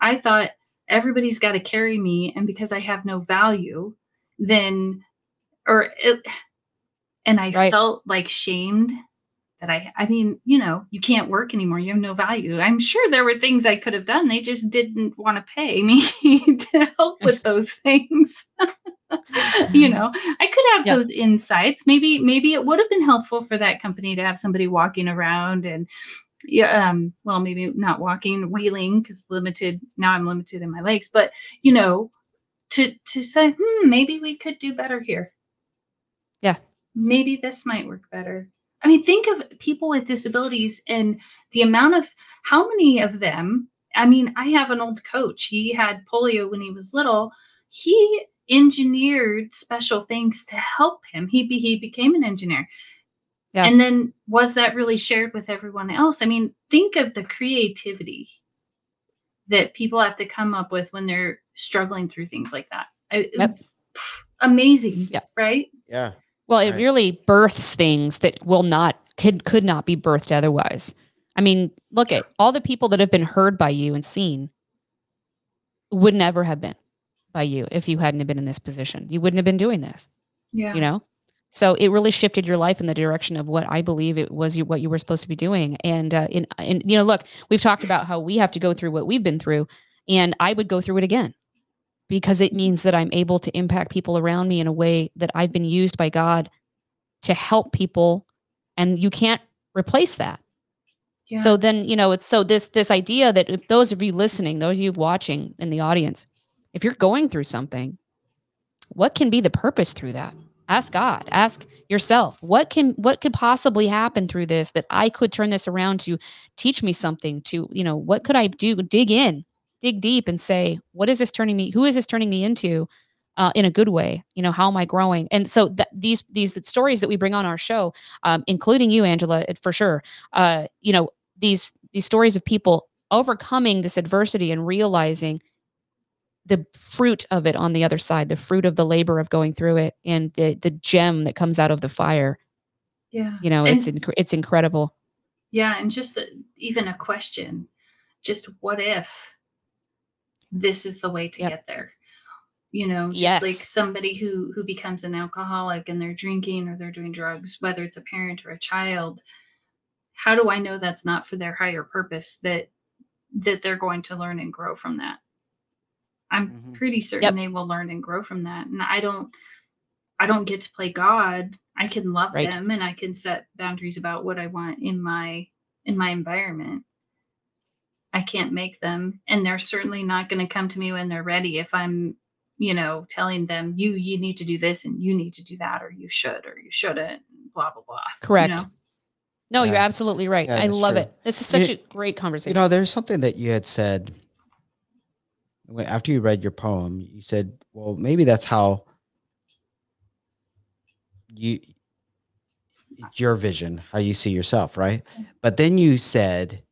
I thought everybody's got to carry me, and because I have no value, then or it, and I Right. felt like shamed that I I mean, you know, you can't work anymore. You have no value. I'm sure there were things I could have done. They just didn't want to pay me [laughs] to help with those things. [laughs] you know, I could have Yep. those insights. Maybe maybe it would have been helpful for that company to have somebody walking around and yeah, um, well, maybe not walking, wheeling because limited. Now I'm limited in my legs, but you know, to to say, hmm, maybe we could do better here. Yeah. maybe this might work better. I mean, think of people with disabilities and the amount of how many of them. I mean, I have an old coach. He had polio when he was little. He engineered special things to help him. He be, he became an engineer. Yeah. And then was that really shared with everyone else? I mean, think of the creativity that people have to come up with when they're struggling through things like that. Yep. Amazing. Yep. Right? Yeah. Well, it Right. really births things that will not could could not be birthed otherwise. I mean, look at all the people that have been heard by you and seen would never have been by you if you hadn't have been in this position. You wouldn't have been doing this, Yeah. you know? So it really shifted your life in the direction of what I believe it was you what you were supposed to be doing. And uh, in and you know, look, we've talked about how we have to go through what we've been through, and I would go through it again because it means that I'm able to impact people around me in a way that I've been used by God to help people and you can't replace that. Yeah. So then, you know, it's so this this idea that if those of you listening, those of you watching in the audience, if you're going through something, what can be the purpose through that? Ask God, ask yourself, what can what could possibly happen through this that I could turn this around to teach me something to, you know, what could I do? Dig in, dig deep and say, what is this turning me? Who is this turning me into? Uh, in a good way, you know, how am I growing? And so that these these stories that we bring on our show, um, including you, Angela, for sure, uh, you know, these these stories of people overcoming this adversity and realizing the fruit of it on the other side, the fruit of the labor of going through it, and the the gem that comes out of the fire. yeah. You know, And- it's inc- it's incredible. Yeah, and just a, even a question, just what if this is the way to Yep. get there? You know, just Yes. like somebody who who becomes an alcoholic and they're drinking or they're doing drugs, whether it's a parent or a child. How do I know that's not for their higher purpose that that they're going to learn and grow from that? I'm Mhm. pretty certain Yep. they will learn and grow from that. And I don't I don't get to play God. I can love Right. them and I can set boundaries about what I want in my in my environment. I can't make them and they're certainly not going to come to me when they're ready if I'm, you know, telling them you you need to do this and you need to do that or you should or you shouldn't blah blah blah. you Correct. know? No, you're Yeah. absolutely right. Yeah, I love true. it. This is You- such a great conversation. You know, there's something that you had said after you read your poem. You said, "Well, maybe that's how you it's your vision, how you see yourself, right?" Mm-hmm. But then you said,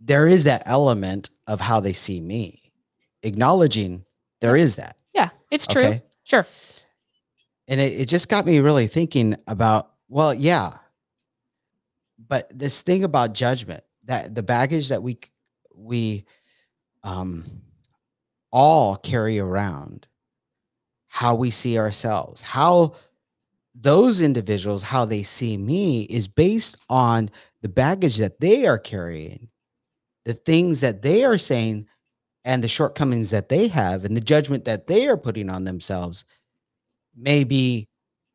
"There is that element of how they see me, acknowledging there is that." yeah, it's true. Okay. Sure. and it, it just got me really thinking about well yeah but this thing about judgment that the baggage that we we um all carry around how we see ourselves how those individuals how they see me is based on the baggage that they are carrying the things that they are saying and the shortcomings that they have and the judgment that they are putting on themselves may be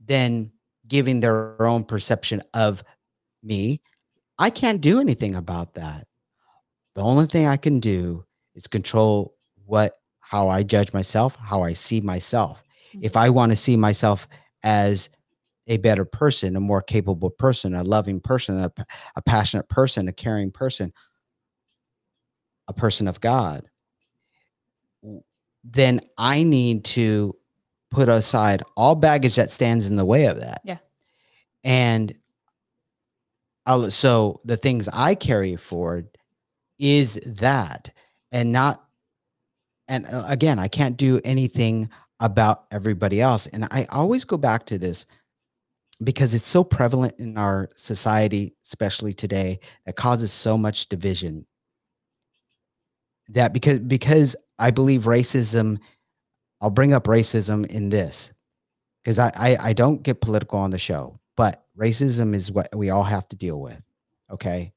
then giving their own perception of me. I can't do anything about that. The only thing I can do is control what how I judge myself, how I see myself. If mm-hmm. I want to see myself as a better person, a more capable person, a loving person, a, a passionate person, a caring person, a person of God, then I need to put aside all baggage that stands in the way of that. Yeah. And I'll, so the things I carry forward is that and not and uh, again, I can't do anything about everybody else. And I always go back to this because it's so prevalent in our society, especially today, that causes so much division. That because because I believe racism, I'll bring up racism in this because I, I I don't get political on the show, but racism is what we all have to deal with. Okay.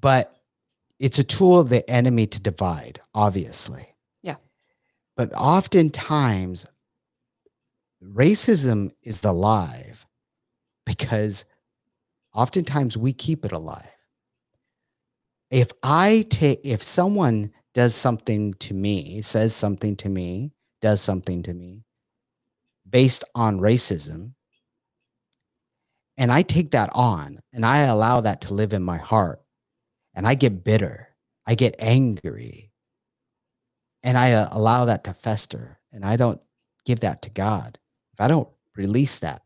But it's a tool of the enemy to divide, obviously. Yeah. But oftentimes, racism is alive because oftentimes we keep it alive. If I take, if someone does something to me, says something to me, does something to me based on racism, and I take that on and I allow that to live in my heart, and I get bitter, I get angry, and I uh, allow that to fester, and I don't give that to God, if I don't release that,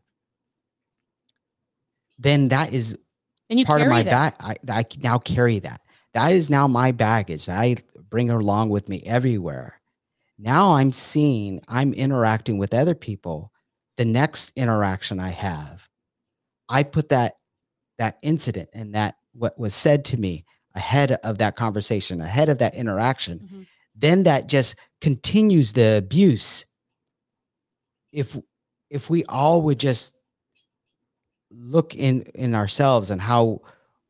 then that is part of my that. back. I, I now carry that. That is now my baggage that I bring her along with me everywhere. Now I'm seeing, I'm interacting with other people. The next interaction I have, I put that that incident and that what was said to me ahead of that conversation, ahead of that interaction. Mhm. Then that just continues the abuse. If if we all would just look in in ourselves and how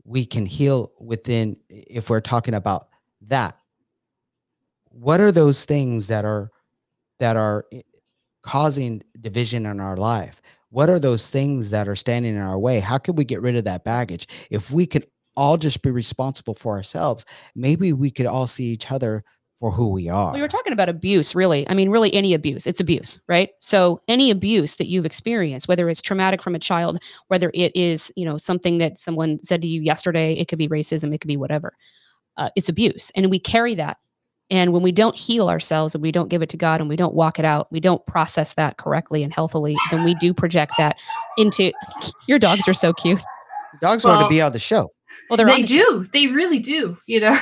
we can heal within if we're talking about that. What are those things that are that are eh, causing division in our life? What are those things that are standing in our way? How can we get rid of that baggage? If we could all just be responsible for ourselves maybe we could all see each other for who we are We were talking about abuse, really. I mean, really, any abuse, it's abuse, right? So, any abuse that you've experienced, whether it's traumatic from a child, whether it is, you know, something that someone said to you yesterday, it could be racism, it could be whatever, uh, it's abuse. And we carry that. And when we don't heal ourselves and we don't give it to God and we don't walk it out, we don't process that correctly and healthily, then we do project that into [laughs] your dogs are so cute. dogs want to be on the show Well, they're on they the show. do. They really do. You know.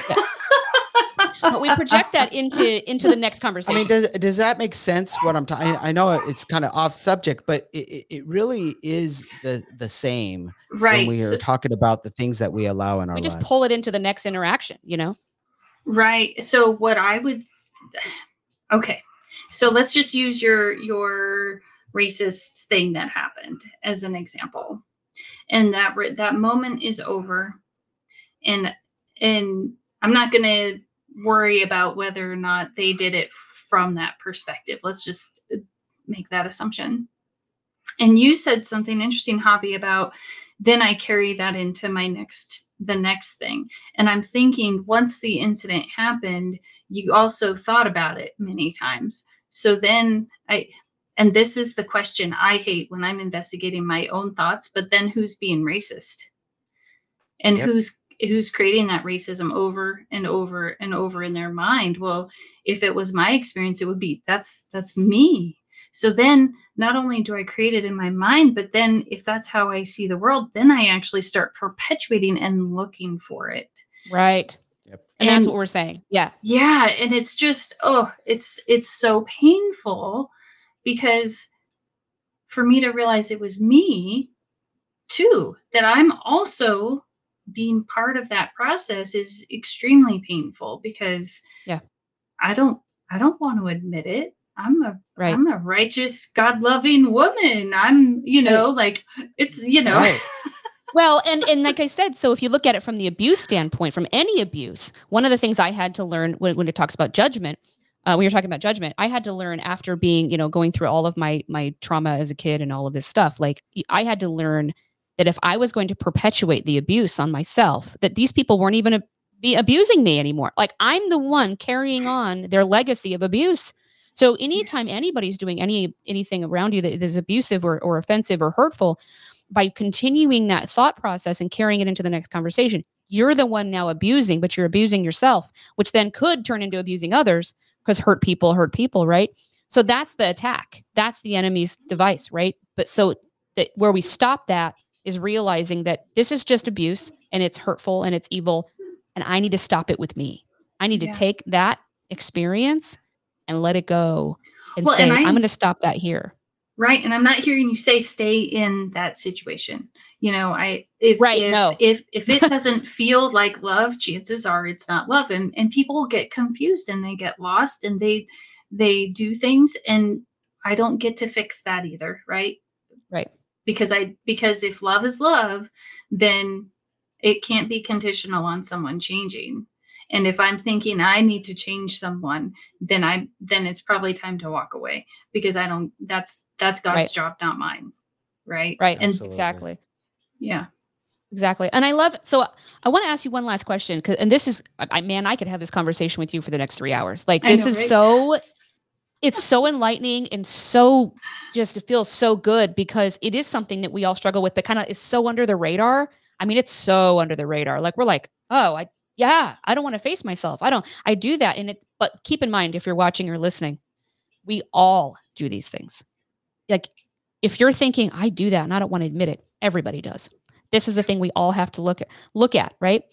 But we project that into into the next conversation. [laughs] I mean, does does that make sense? What I'm talking, I know it's kind of off subject, but it, it, it really is the the same right. when we so- are talking about the things that we allow in our we just lives. pull it into the next interaction, you know? Right. So what I would [sighs] Okay. So let's just use your your racist thing that happened as an example. And that that moment is over and and I'm not going to worry about whether or not they did it from that perspective. Let's just uh, make that assumption. And you said something interesting, Javi, about then I carry that into my next the next thing. And I'm thinking once the incident happened, you also thought about it many times. So then I and this is the question I hate when I'm investigating my own thoughts, but then who's being racist? And Yep. who's who's creating that racism over and over and over in their mind? Well, if it was my experience, it would be that's that's me. So then not only do I create it in my mind, but then if that's how I see the world, then I actually start perpetuating and looking for it. Right. Yep. And, that's what we're saying. Yeah. Yeah, and it's just oh, it's it's so painful because for me to realize it was me too that I'm also being part of that process is extremely painful because Yeah. I don't I don't want to admit it. I'm a Right. am a righteous God-loving woman. I'm, you know, like it's, you know. Right. [laughs] Well, and and like I said, so if you look at it from the abuse standpoint, from any abuse, one of the things I had to learn when, when it talks about judgment, uh, you're talking about judgment i had to learn after being you know going through all of my my trauma as a kid and all of this stuff like i had to learn that if i was going to perpetuate the abuse on myself that these people weren't even a, be abusing me anymore. Like i'm the one carrying on their legacy of abuse. So anytime anybody's doing any anything around you that is abusive or, or offensive or hurtful by continuing that thought process and carrying it into the next conversation you're the one now abusing but you're abusing yourself which then could turn into abusing others because hurt people hurt people right? So that's the attack. That's the enemy's device right? But so that where we stop that is realizing that this is just abuse and it's hurtful and it's evil and i need to stop it with me i need Yeah. to take that experience and let it go and Well, say and i'm I'm- going to stop that here right and i'm not hearing you say stay in that situation you know i if Right, if, no. if if it [laughs] doesn't feel like love chances are it's not love and and people get confused and they get lost and they they do things and i don't get to fix that either right Right. Because i because if love is love then it can't be conditional on someone changing and if i'm thinking i need to change someone then i then it's probably time to walk away because i don't that's that's god's Right. job not mine right right and Absolutely. exactly yeah Exactly. And I love so I want to ask you one last question cuz and this is I I- man I could have this conversation with you for the next 3 hours. Like this know, is right? so it's so enlightening and so just it feels so good because it is something that we all struggle with but kind of is so under the radar. I mean it's so under the radar. Like we're like, "Oh, I yeah, I don't want to face myself. I don't I do that." And it but keep in mind if you're watching or listening, we all do these things. Like if you're thinking I do that and I don't want to admit it, everybody does this is the thing we all have to look at look at right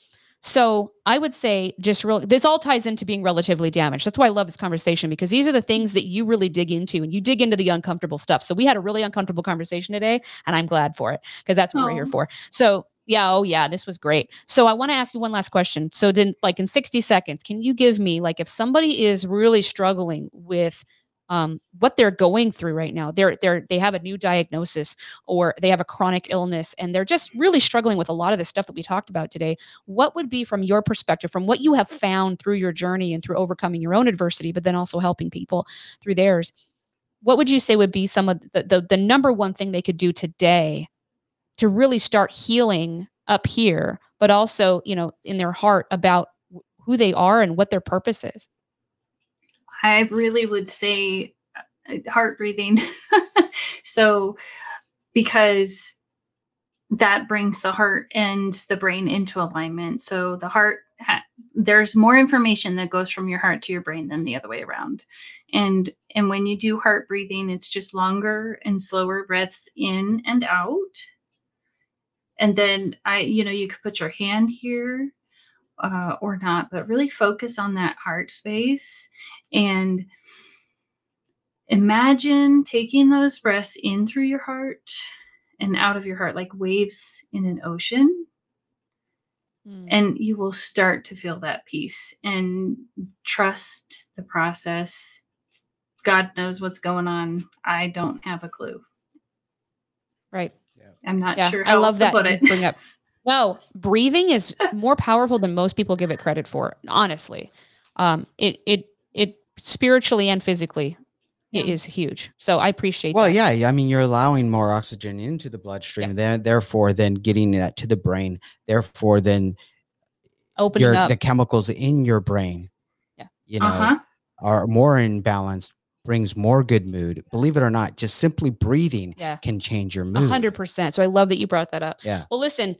so i would say just real this all ties into being relatively damaged. That's why i love this conversation because these are the things that you really dig into and you dig into the uncomfortable stuff. So we had a really uncomfortable conversation today and i'm glad for it because that's what we're here for. So yeah oh yeah this was great. So i want to ask you one last question. So then like in 60 seconds can you give me like if somebody is really struggling with um, what they're going through right now. They're they're they have a new diagnosis or they have a chronic illness and they're just really struggling with a lot of the stuff that we talked about today. What would be from your perspective from what you have found through your journey and through overcoming your own adversity but then also helping people through theirs what would you say would be some of the, the, the number one thing they could do today to really start healing up here but also you know in their heart about who they are and what their purpose is I really would say uh, heart breathing. [laughs] so, because that brings the heart and the brain into alignment. So, the heart, ha- there's more information that goes from your heart to your brain than the other way around. And and when you do heart breathing, it's just longer and slower breaths in and out. And then I, you know, you could put your hand here uh, or not, but really focus on that heart space and imagine taking those breaths in through your heart and out of your heart like waves in an ocean. And you will start to feel that peace and trust the process. God knows what's going on. I don't have a clue. Right. I'm not yeah sure i love else that to put it. bring up no breathing is more powerful than most people give it credit for honestly um it it it spiritually and physically it Yeah. is huge so i appreciate Well, that. yeah, yeah, I mean, you're allowing more oxygen into the bloodstream, then therefore, then getting that to the brain. Therefore, then opening your up the chemicals in your brain, Yeah. you know, uh-huh are more in balance, brings more good mood. Believe it or not, just simply breathing yeah can change your A mood. hundred percent. So I love that you brought that up. Yeah. Well, listen,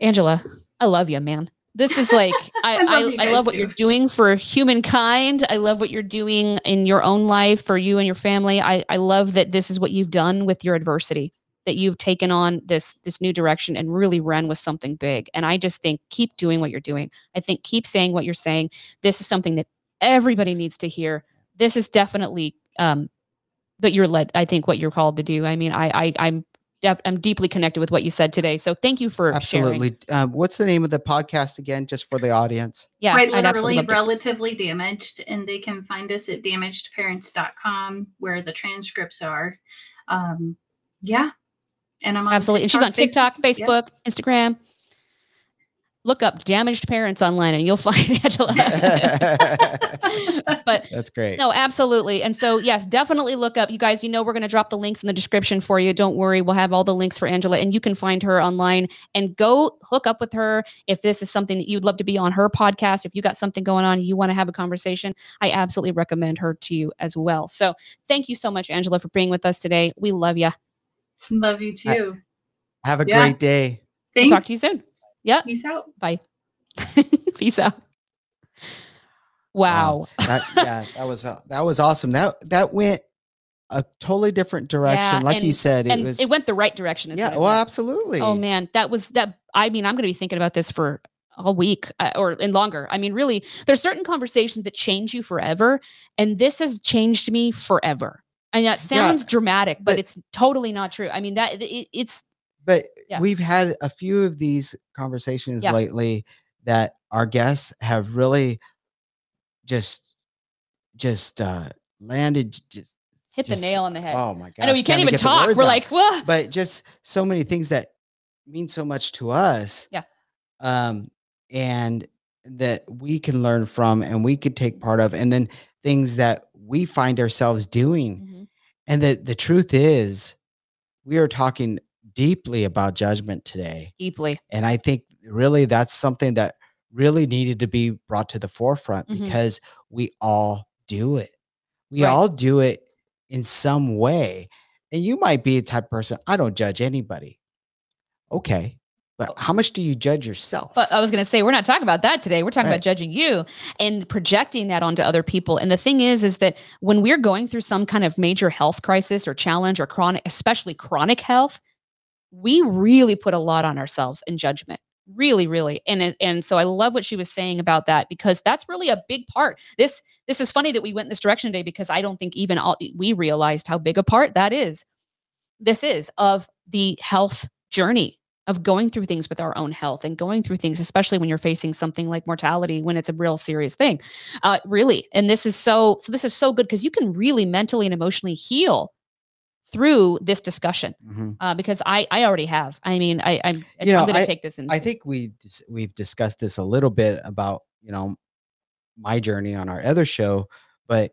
Angela, I love you, man. This is like [laughs] I I love I, I, love what too. you're doing for humankind. I love what you're doing in your own life for you and your family. I I love that this is what you've done with your adversity. That you've taken on this this new direction and really run with something big. And I just think keep doing what you're doing. I think keep saying what you're saying. This is something that everybody needs to hear. This is definitely um but you're led i think what you're called to do i mean i i i'm dep- i'm deeply connected with what you said today so thank you for sharing Absolutely. Um, what's the name of the podcast again, just for the audience? Yeah, Quite i'd absolutely literally love to. relatively damaged and they can find us at damagedparents.com where the transcripts are um yeah and i'm on absolutely and she's on tiktok Facebook. Yep. facebook instagram look up damaged parents online and you'll [laughs] find Angela. [laughs] but That's great. no, absolutely. And so, yes, definitely look up. You guys, you know, we're going to drop the links in the description for you. Don't worry. We'll have all the links for Angela and you can find her online and go hook up with her. If this is something that you'd love to be on her podcast, if you got something going on, and you want to have a conversation, I absolutely recommend her to you as well. So, thank you so much, Angela, for being with us today. We love you. Love you too. Have a Yeah. great day. Thanks. Talk to you soon. Yeah. Peace out. Bye. [laughs] Peace out. Wow. That, yeah, that was uh, that was awesome. That that went a totally different direction. Yeah, like you said, it was it went the right direction. yeah. Well, meant. absolutely. Oh man, that was that. I mean, I'm going to be thinking about this for a week uh, or and longer. I mean, really, there's certain conversations that change you forever, and this has changed me forever. And that Yeah, sounds dramatic, but, but- it's totally not true. I mean, that it, it's but Yeah. we've had a few of these conversations Yeah. lately that our guests have really just just uh landed just hit the nail on the head. Oh my god. I know you can't even talk. We're like, well, but just so many things that mean so much to us. Yeah. Um, and that we can learn from and we could take part of, and then things that we find ourselves doing. Mhm. And that the truth is, we are talking deeply about judgment today. deeply. And I think really that's something that really needed to be brought to the forefront Mhm. because we all do it. We Right. all do it in some way. And you might be the type of person, I don't judge anybody. Okay. But how much do you judge yourself? But I was going to say, we're not talking about that today. We're talking Right. about judging you and projecting that onto other people. And the thing is, is that when we're going through some kind of major health crisis or challenge or chronic, especially chronic health, we really put a lot on ourselves in judgment. Really, really. And and so I love what she was saying about that because that's really a big part. This this is funny that we went in this direction today because I don't think even all, we realized how big a part that is. This is of the health journey of going through things with our own health and going through things, especially when you're facing something like mortality, when it's a real serious thing. Uh, really, and this is so. So this is so good because you can really mentally and emotionally heal through this discussion. Mhm. Uh, because I, I already have. I mean, I, I'm, You know, I'm going to take this and I think we we've discussed this a little bit about you know my journey on our other show, but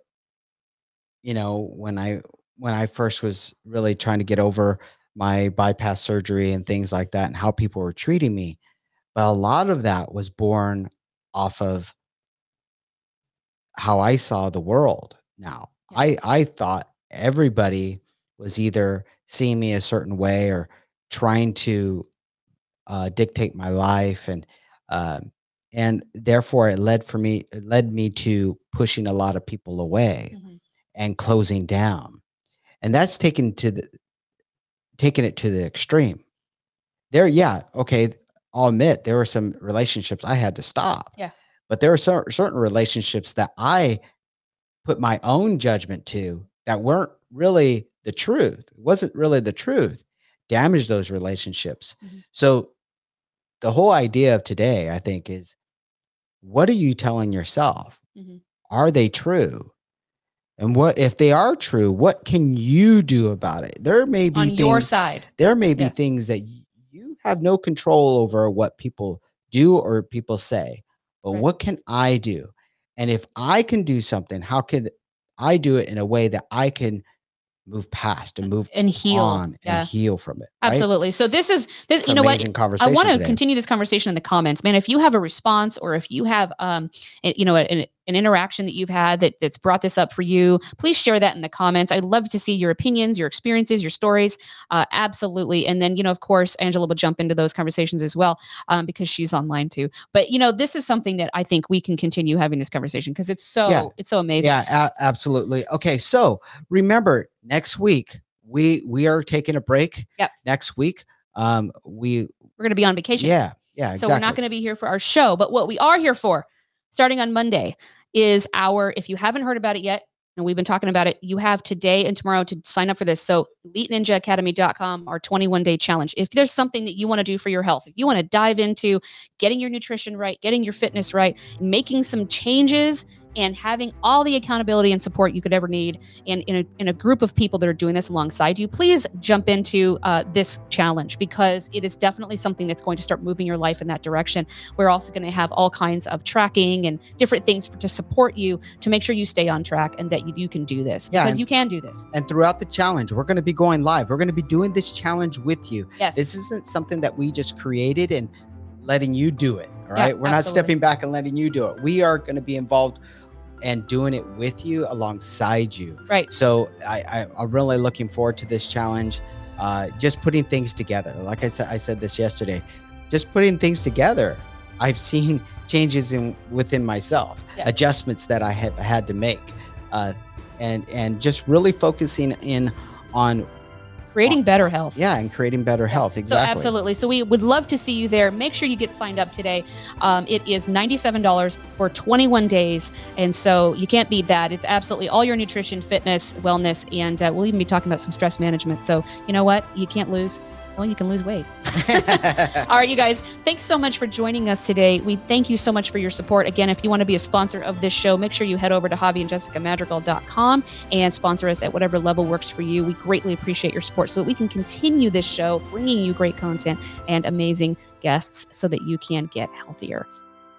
you know when I when I first was really trying to get over my bypass surgery and things like that, and how people were treating me, but a lot of that was born off of how I saw the world. Now, Yeah. I I thought everybody was either seeing me a certain way or trying to uh, dictate my life and um, and therefore it led for me it led me to pushing a lot of people away Mhm. and closing down and that's taken to the taking it to the extreme there yeah okay i'll admit there were some relationships i had to stop Yeah. but there are cer- certain relationships that i put my own judgment to that weren't really the truth it wasn't really the truth damaged those relationships Mhm. so the whole idea of today i think is what are you telling yourself Mhm. are they true and what if they are true what can you do about it there may be on things your side. there may be Yeah. things that you have no control over what people do or people say but Right. what can i do and if i can do something how can i do it in a way that i can move past and move and heal. on Yeah. and heal from it right? Absolutely. So this is this. It's you know what? I want to continue this conversation in the comments, man. If you have a response or if you have, um, a- you know, an, an interaction that you've had that that's brought this up for you, please share that in the comments. I'd love to see your opinions, your experiences, your stories. Uh, absolutely. And then, you know, of course, Angela will jump into those conversations as well um, because she's online too. But you know, this is something that I think we can continue having this conversation because it's so Yeah. it's so amazing. Yeah, a- absolutely. Okay, so remember next week we we are taking a break. Yep. Next week, um, we We're going to be on vacation. yeah yeah So we're not going to be here for our show, but what we are here for, starting on Monday, is our. If you haven't heard about it yet, and we've been talking about it. You have today and tomorrow to sign up for this. So, eliteninjaacademy.com, our 21 day challenge. If there's something that you want to do for your health, if you want to dive into getting your nutrition right, getting your fitness right, making some changes, and having all the accountability and support you could ever need, and in a, in a group of people that are doing this alongside you, please jump into uh, this challenge because it is definitely something that's going to start moving your life in that direction. We're also going to have all kinds of tracking and different things for, to support you to make sure you stay on track and that you, you can do this Yeah, because and- you can do this. And throughout the challenge, we're going to be going live. We're going to be doing this challenge with you. Yes. This isn't something that we just created and letting you do it. All right. Yeah. We're not stepping back and letting you do it. We are going to be involved and doing it with you alongside you. Right. So I, I, I'm really looking forward to this challenge. Uh, just putting things together. Like I said, I said this yesterday. Just putting things together. I've seen [laughs] changes in within myself, Yeah. adjustments that I have had to make, uh, and and just really focusing in on Creating better health. yeah and creating better health. Exactly. So absolutely. So we would love to see you there. Make sure you get signed up today. Um, it is ninety-seven dollars for twenty-one days, and so you can't beat that. It's absolutely all your nutrition, fitness, wellness, and uh, we'll even be talking about some stress management. So you know what? You can't lose. Well, you can lose weight. [laughs] [laughs] All right, you guys, thanks so much for joining us today. We thank you so much for your support. Again, if you want to be a sponsor of this show, make sure you head over to javiandjessicamadrigal.com and sponsor us at whatever level works for you. We greatly appreciate your support so that we can continue this show, bringing you great content and amazing guests so that you can get healthier.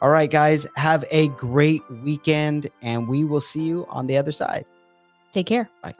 All right, guys, have a great weekend, and we will see you on the other side. Take care. Bye.